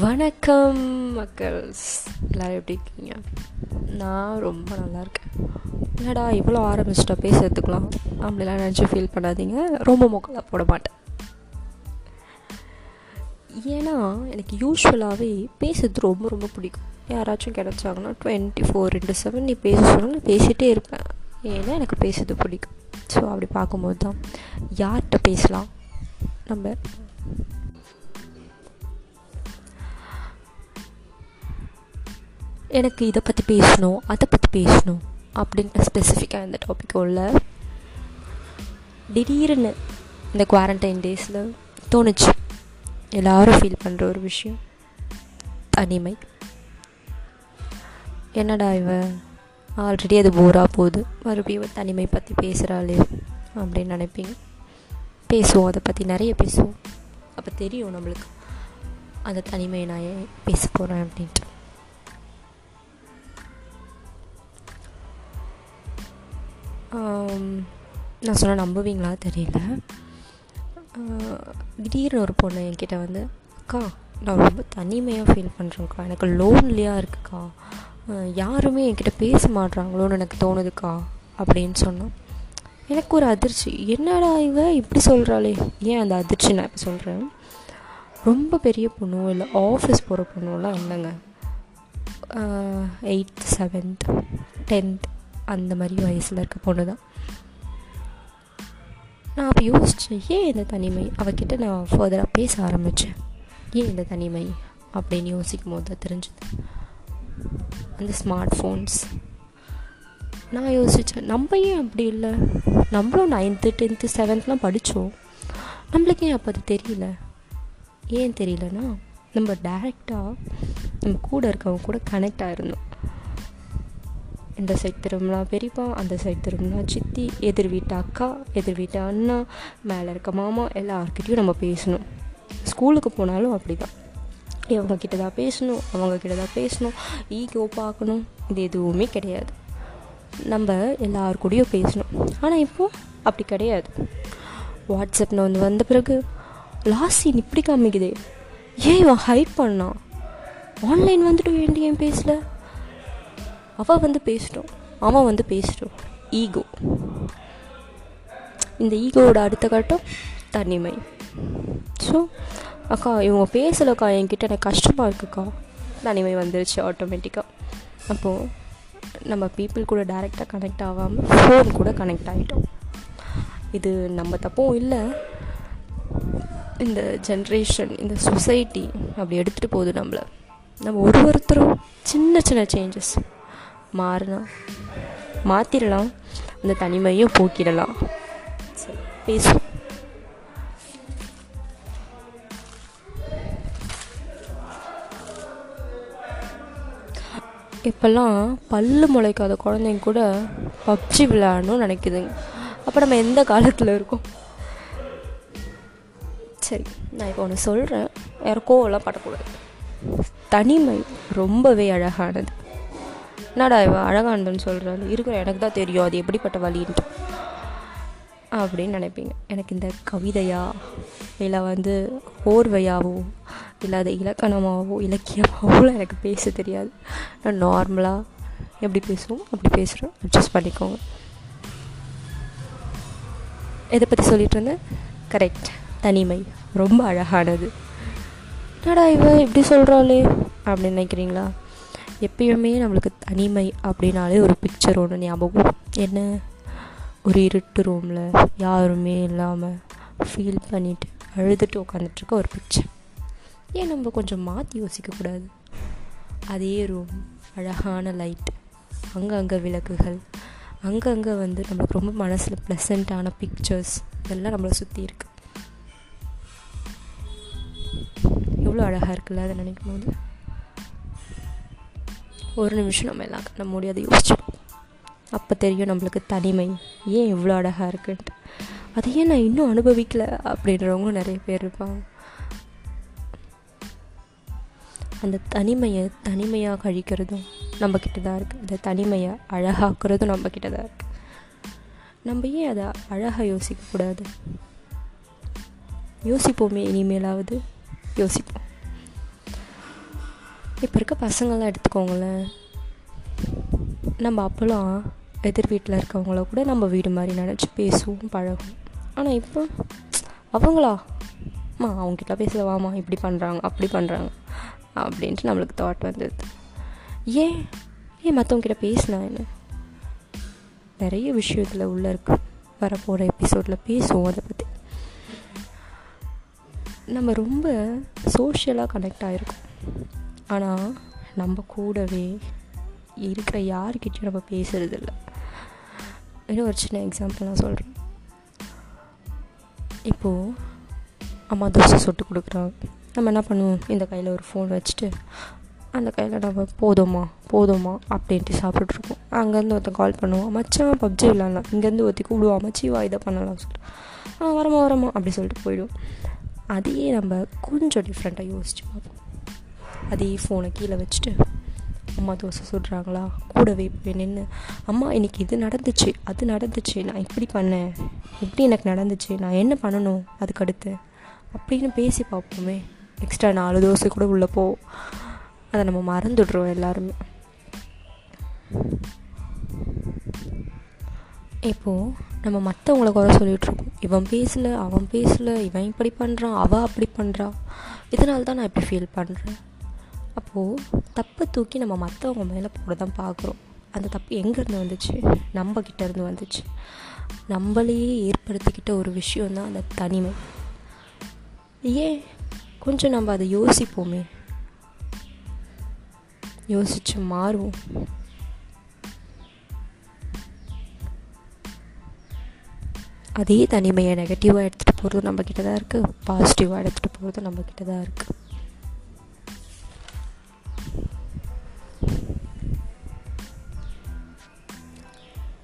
வணக்கம் மக்கள்ஸ் எல்லோரும் எப்படி இருக்கீங்க? நான் ரொம்ப நல்லா இருக்கேன். என்னடா இவ்வளோ ஆரம்பிச்சிட்டா பேசுறதுக்கலாம்? அப்படிலாம் நினச்சி ஃபீல் பண்ணாதீங்க. ரொம்ப மொக்கலாக போட மாட்டேன். ஏன்னா எனக்கு யூஸ்வலாகவே பேசுறது ரொம்ப ரொம்ப பிடிக்கும். யாராச்சும் கிடச்சாங்கன்னா டுவெண்ட்டி ஃபோர் இன்ட்டு செவன் நீ பேச சொன்னால் பேசிகிட்டே இருப்பேன். ஏன்னா எனக்கு பேசுறது பிடிக்கும். ஸோ அப்படி பார்க்கும்போது தான் யார்கிட்ட பேசலாம்? நம்ம எனக்கு இதை பற்றி பேசணும் அதை பற்றி பேசணும் அப்படின்ட்டு ஸ்பெசிஃபிக்காக இந்த டாப்பிக்கும் இல்லை திடீர்னு இந்த குவாரண்டைன் டேஸில் தோணுச்சு. எல்லாரும் ஃபீல் பண்ணுற ஒரு விஷயம் தனிமை. என்னடா இவன் ஆல்ரெடி அது போராக போகுது. மறுபடியும் தனிமை பற்றி பேசுகிறாளே அப்படின்னு நினைப்பீங்க. பேசுவோம் அதை பற்றி நிறைய பேசுவோம். அப்போ தெரியும் நம்மளுக்கு அந்த தனிமையை நான் ஏன் பேச போகிறேன் அப்படின்ட்டு. நான் சொன்ன நம்புவீங்களா தெரியல. திடீர்னு ஒரு பொண்ணு என்கிட்ட வந்து அக்கா நான் ரொம்ப தனிமையாக ஃபீல் பண்ணுறேன்க்கா எனக்கு லோன்லியாக இருக்குக்கா. யாருமே என்கிட்ட பேச மாட்றாங்களோன்னு எனக்கு தோணுதுக்கா. அப்படின்னு சொன்னான். எனக்கு ஒரு அதிர்ச்சி. என்னடா இவ? இப்படி சொல்கிறாளே ஏன் அந்த அதிர்ச்சி நான் இப்போ சொல்கிறேன் ரொம்ப பெரிய பொண்ணோ இல்லை ஆஃபீஸ் போகிற பொண்ணுலாம் இல்லைங்க. எயித் செவன்த் டென்த் அந்த மாதிரி வயசில் இருக்க பொண்ணு தான் நான் அப்போ யோசித்தேன் ஏன் இந்த தனிமை? அவகிட்ட நான் ஃபர்தராக பேச ஆரம்பித்தேன் ஏன் இந்த தனிமை? அப்படின்னு யோசிக்கும் போது தான் தெரிஞ்சுது. அந்த ஸ்மார்ட் ஃபோன்ஸ் நான் யோசித்தேன் நம்ம ஏன் அப்படி இல்லை? நம்மளும் நைன்த்து டென்த்து செவன்த்லாம் படித்தோம் நம்மளுக்கு ஏன் அப்போ அது தெரியல? ஏன் தெரியலனா நம்ம டேரெக்டாக நம்ம கூட இருக்கவங்க கூட கனெக்ட் ஆகிருந்தோம் இந்த சைட் திரும்பினா பெரியப்பா அந்த சைட் திரும்பினா சித்தி எதிர் வீட்டு அக்கா எதிர் வீட்டு அண்ணா மேலே இருக்க மாமா எல்லாருக்கிட்டையும் நம்ம பேசணும். ஸ்கூலுக்கு போனாலும் அப்படி தான் இவங்கக்கிட்ட தான் பேசணும் அவங்கக்கிட்ட தான் பேசணும் ஈகோ பார்க்கணும் இது எதுவுமே கிடையாது. நம்ம எல்லாருக்கூடையும் பேசணும். ஆனால் இப்போது அப்படி கிடையாது. வாட்ஸ்அப்பில் வந்து வந்த பிறகு லாஸ்ட் சீன் இப்படி காமிக்குதே. ஏன் இவன் ஹைட் பண்ணான் ஆன்லைன் வந்துட்டு வேண்டி ஏன் பேசலை? அவள் வந்து பேசிட்டோம் அவன் வந்து பேசிட்டோம். ஈகோ இந்த ஈகோவோட அடுத்த கட்டம் தனிமை. ஸோ அக்கா இவங்க பேசலக்கா என்கிட்ட எனக்கு கஷ்டமாக இருக்குக்கா. தனிமை வந்துருச்சு ஆட்டோமேட்டிக்காக அப்போது நம்ம பீப்புள் கூட டைரெக்டாக கனெக்ட் ஆகாமல் ஃபோன் கூட கனெக்ட் ஆகிட்டோம் இது நம்ம தப்பும் இல்லை. இந்த ஜென்ரேஷன் இந்த சொசைட்டி அப்படி எடுத்துகிட்டு போகுது நம்மளை. நம்ம ஒரு ஒருத்தரும் சின்ன சின்ன சேஞ்சஸ் மாறினா. மாற்றிடலாம் அந்த தனிமையும் போக்கிடலாம். சரி பேசுவோம். இப்போல்லாம் பல்லு முளைக்காத குழந்தைங்க கூட பப்ஜி விளையாடணும்னு நினைக்குதுங்க. அப்போ நம்ம எந்த காலத்தில் இருக்கோம்? சரி நான் இப்போ ஒன்று சொல்கிறேன் யாரும் கோவெல்லாம் படக்கூடாது. தனிமை ரொம்பவே அழகானது. என்னடா இவன் அழகானதுன்னு சொல்கிறாள் இருக்கிற எனக்கு தான் தெரியும். அது எப்படிப்பட்ட வழின்ட்டு. அப்படின்னு நினைப்பீங்க. எனக்கு இந்த கவிதையா இல்லை வந்து ஓர்வையாவோ இல்லை அது இலக்கணமாகவோ இலக்கியமாகவோ எனக்கு பேச தெரியாது. நான் நார்மலாக எப்படி பேசுவோம் அப்படி பேசுகிறோம் அட்ஜஸ்ட் பண்ணிக்கோங்க. எதை பற்றி சொல்லிட்டு இருந்தேன்? கரெக்ட் தனிமை. ரொம்ப அழகானது. என்னடா இவ இப்படி சொல்கிறாளே அப்படின்னு நினைக்கிறீங்களா? எப்பயுமே நம்மளுக்கு தனிமை அப்படின்னாலே ஒரு பிக்சர் ஒன்று ஞாபகம் என்ன? ஒரு இருட்டு ரூமில் யாருமே இல்லாமல் ஃபீல் பண்ணிவிட்டு அழுதுட்டு உட்காந்துட்ருக்க ஒரு பிக்சர் ஏன் நம்ம கொஞ்சம் மாற்றி யோசிக்கக்கூடாது அதே ரூம் அழகான லைட் அங்கங்கே விளக்குகள் அங்கங்கே வந்து நம்மளுக்கு ரொம்ப மனசில் ப்ளசண்ட்டான பிக்சர்ஸ் இதெல்லாம் நம்மளை சுற்றி இருக்குது எவ்வளோ அழகாக இருக்குல்ல அதை நினைக்கும் போது? ஒரு நிமிஷம் நம்ம எல்லாம் நம்ம முடியாது யோசிச்சோம் அப்போ தெரியும் நம்மளுக்கு தனிமை ஏன் இவ்வளோ அழகாக இருக்குன்ட்டு. அதை ஏன் நான் இன்னும் அனுபவிக்கல அப்படின்றவங்களும் நிறைய பேர் இருப்பாங்க. அந்த தனிமையை தனிமையாக கழிக்கிறதும் நம்மக்கிட்ட தான் இருக்குது அந்த தனிமையை அழகாக்குறதும் நம்மக்கிட்ட தான் இருக்குது நம்ம ஏன் அதை அழகாக யோசிக்கக்கூடாது? யோசிப்போமே இனிமேலாவது. யோசிப்போம். இப்போ இருக்க பசங்கள்லாம் எடுத்துக்கோங்களேன். நம்ம அப்போல்லாம் எதிர் வீட்டில் இருக்கவங்கள கூட நம்ம வீடு மாதிரி நினச்சி பேசுவோம் பழகும் ஆனால் இப்போ அவங்களா? அம்மா அவங்ககிட்ட பேசல வாமா இப்படி பண்ணுறாங்க அப்படி பண்ணுறாங்க அப்படின்ட்டு நம்மளுக்கு தாட் வந்தது. ஏன்? ஏன் மற்றவங்ககிட்ட பேசினா என்ன? நிறைய விஷயத்தில் உள்ளே இருக்கு. வரப்போகிற எபிசோடில் பேசுவோம் அதை பற்றி நம்ம ரொம்ப சோஷியலாக கனெக்ட் ஆகிருக்கோம் ஆனால் நம்ம கூடவே இருக்கிற யாருக்கிட்டையும் நம்ம பேசுகிறதில்ல இன்னும் ஒரு சின்ன எக்ஸாம்பிள் நான் சொல்கிறேன் இப்போது அம்மா தோசை சுட்டு கொடுக்குறாங்க. நம்ம என்ன பண்ணுவோம்? இந்த கையில் ஒரு ஃபோன் வச்சுட்டு அந்த கையில் நம்ம போதுமா போதுமா அப்படின்ட்டு சாப்பிட்ருக்கோம் அங்கேருந்து ஒருத்தன் கால் பண்ணுவோம் மச்சான் பப்ஜி விளாட்லாம் இங்கேருந்து ஒருத்தி கூடுவோம் மச்சி வா இதை பண்ணலாம். சொல்லிட்டு ஆ வரமா வரமா அப்படி சொல்லிட்டு போயிடுவோம். அதையே நம்ம கொஞ்சம் டிஃப்ரெண்ட்டாக யோசிச்சு பார்ப்போம். அதே ஃபோனை கீழே வச்சுட்டு அம்மா தோசை சுடுறாங்களா? கூடவே போய் நின்று அம்மா இன்றைக்கி இது நடந்துச்சு அது நடந்துச்சு நான் இப்படி பண்ணேன் இப்படி எனக்கு நடந்துச்சு நான் என்ன பண்ணணும் அதுக்கடுத்து? அப்படின்னு பேசி பார்ப்போமே. எக்ஸ்ட்ரா நாலு தோசை கூட உள்ளே போ அதை நம்ம மறந்துடுறோம் எல்லாருமே. இப்போது நம்ம மற்றவங்கள குறை சொல்லிகிட்ருக்கோம் இவன் பேசலை அவன் பேசலை இவன் இப்படி பண்ணுறான் அவள் அப்படி பண்ணுறா இதனால தான் நான் இப்படி ஃபீல் பண்ணுறேன் அப்போது தப்பை தூக்கி நம்ம மற்றவங்க மேலே போட தான் பார்க்குறோம் அந்த தப்பு எங்கேருந்து வந்துச்சு? நம்மக்கிட்டேருந்து வந்துச்சு. நம்மளையே ஏற்படுத்திக்கிட்ட ஒரு விஷயம் தான் அந்த தனிமை. ஏன்? கொஞ்சம் நம்ம அதை யோசிப்போமே. யோசித்து மாறுவோம். அதே தனிமையை நெகட்டிவாக எடுத்துகிட்டு போகிறதும் நம்மக்கிட்ட தான் இருக்குது பாசிட்டிவாக எடுத்துகிட்டு போகிறதும் நம்மக்கிட்ட தான் இருக்குது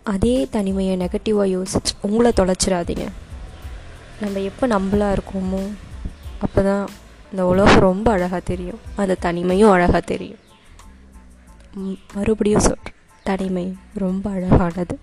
அதே தனிமையை நெகட்டிவாக யோசிச்சு உங்களை தொலைச்சிடாதீங்க. நம்ம எப்போ நம்மளாக இருக்கோமோ அப்போ தான் இந்த உலகம் ரொம்ப அழகாக தெரியும். அந்த தனிமையும் அழகாக தெரியும். மறுபடியும் சொல்கிறேன் தனிமை ரொம்ப அழகானது.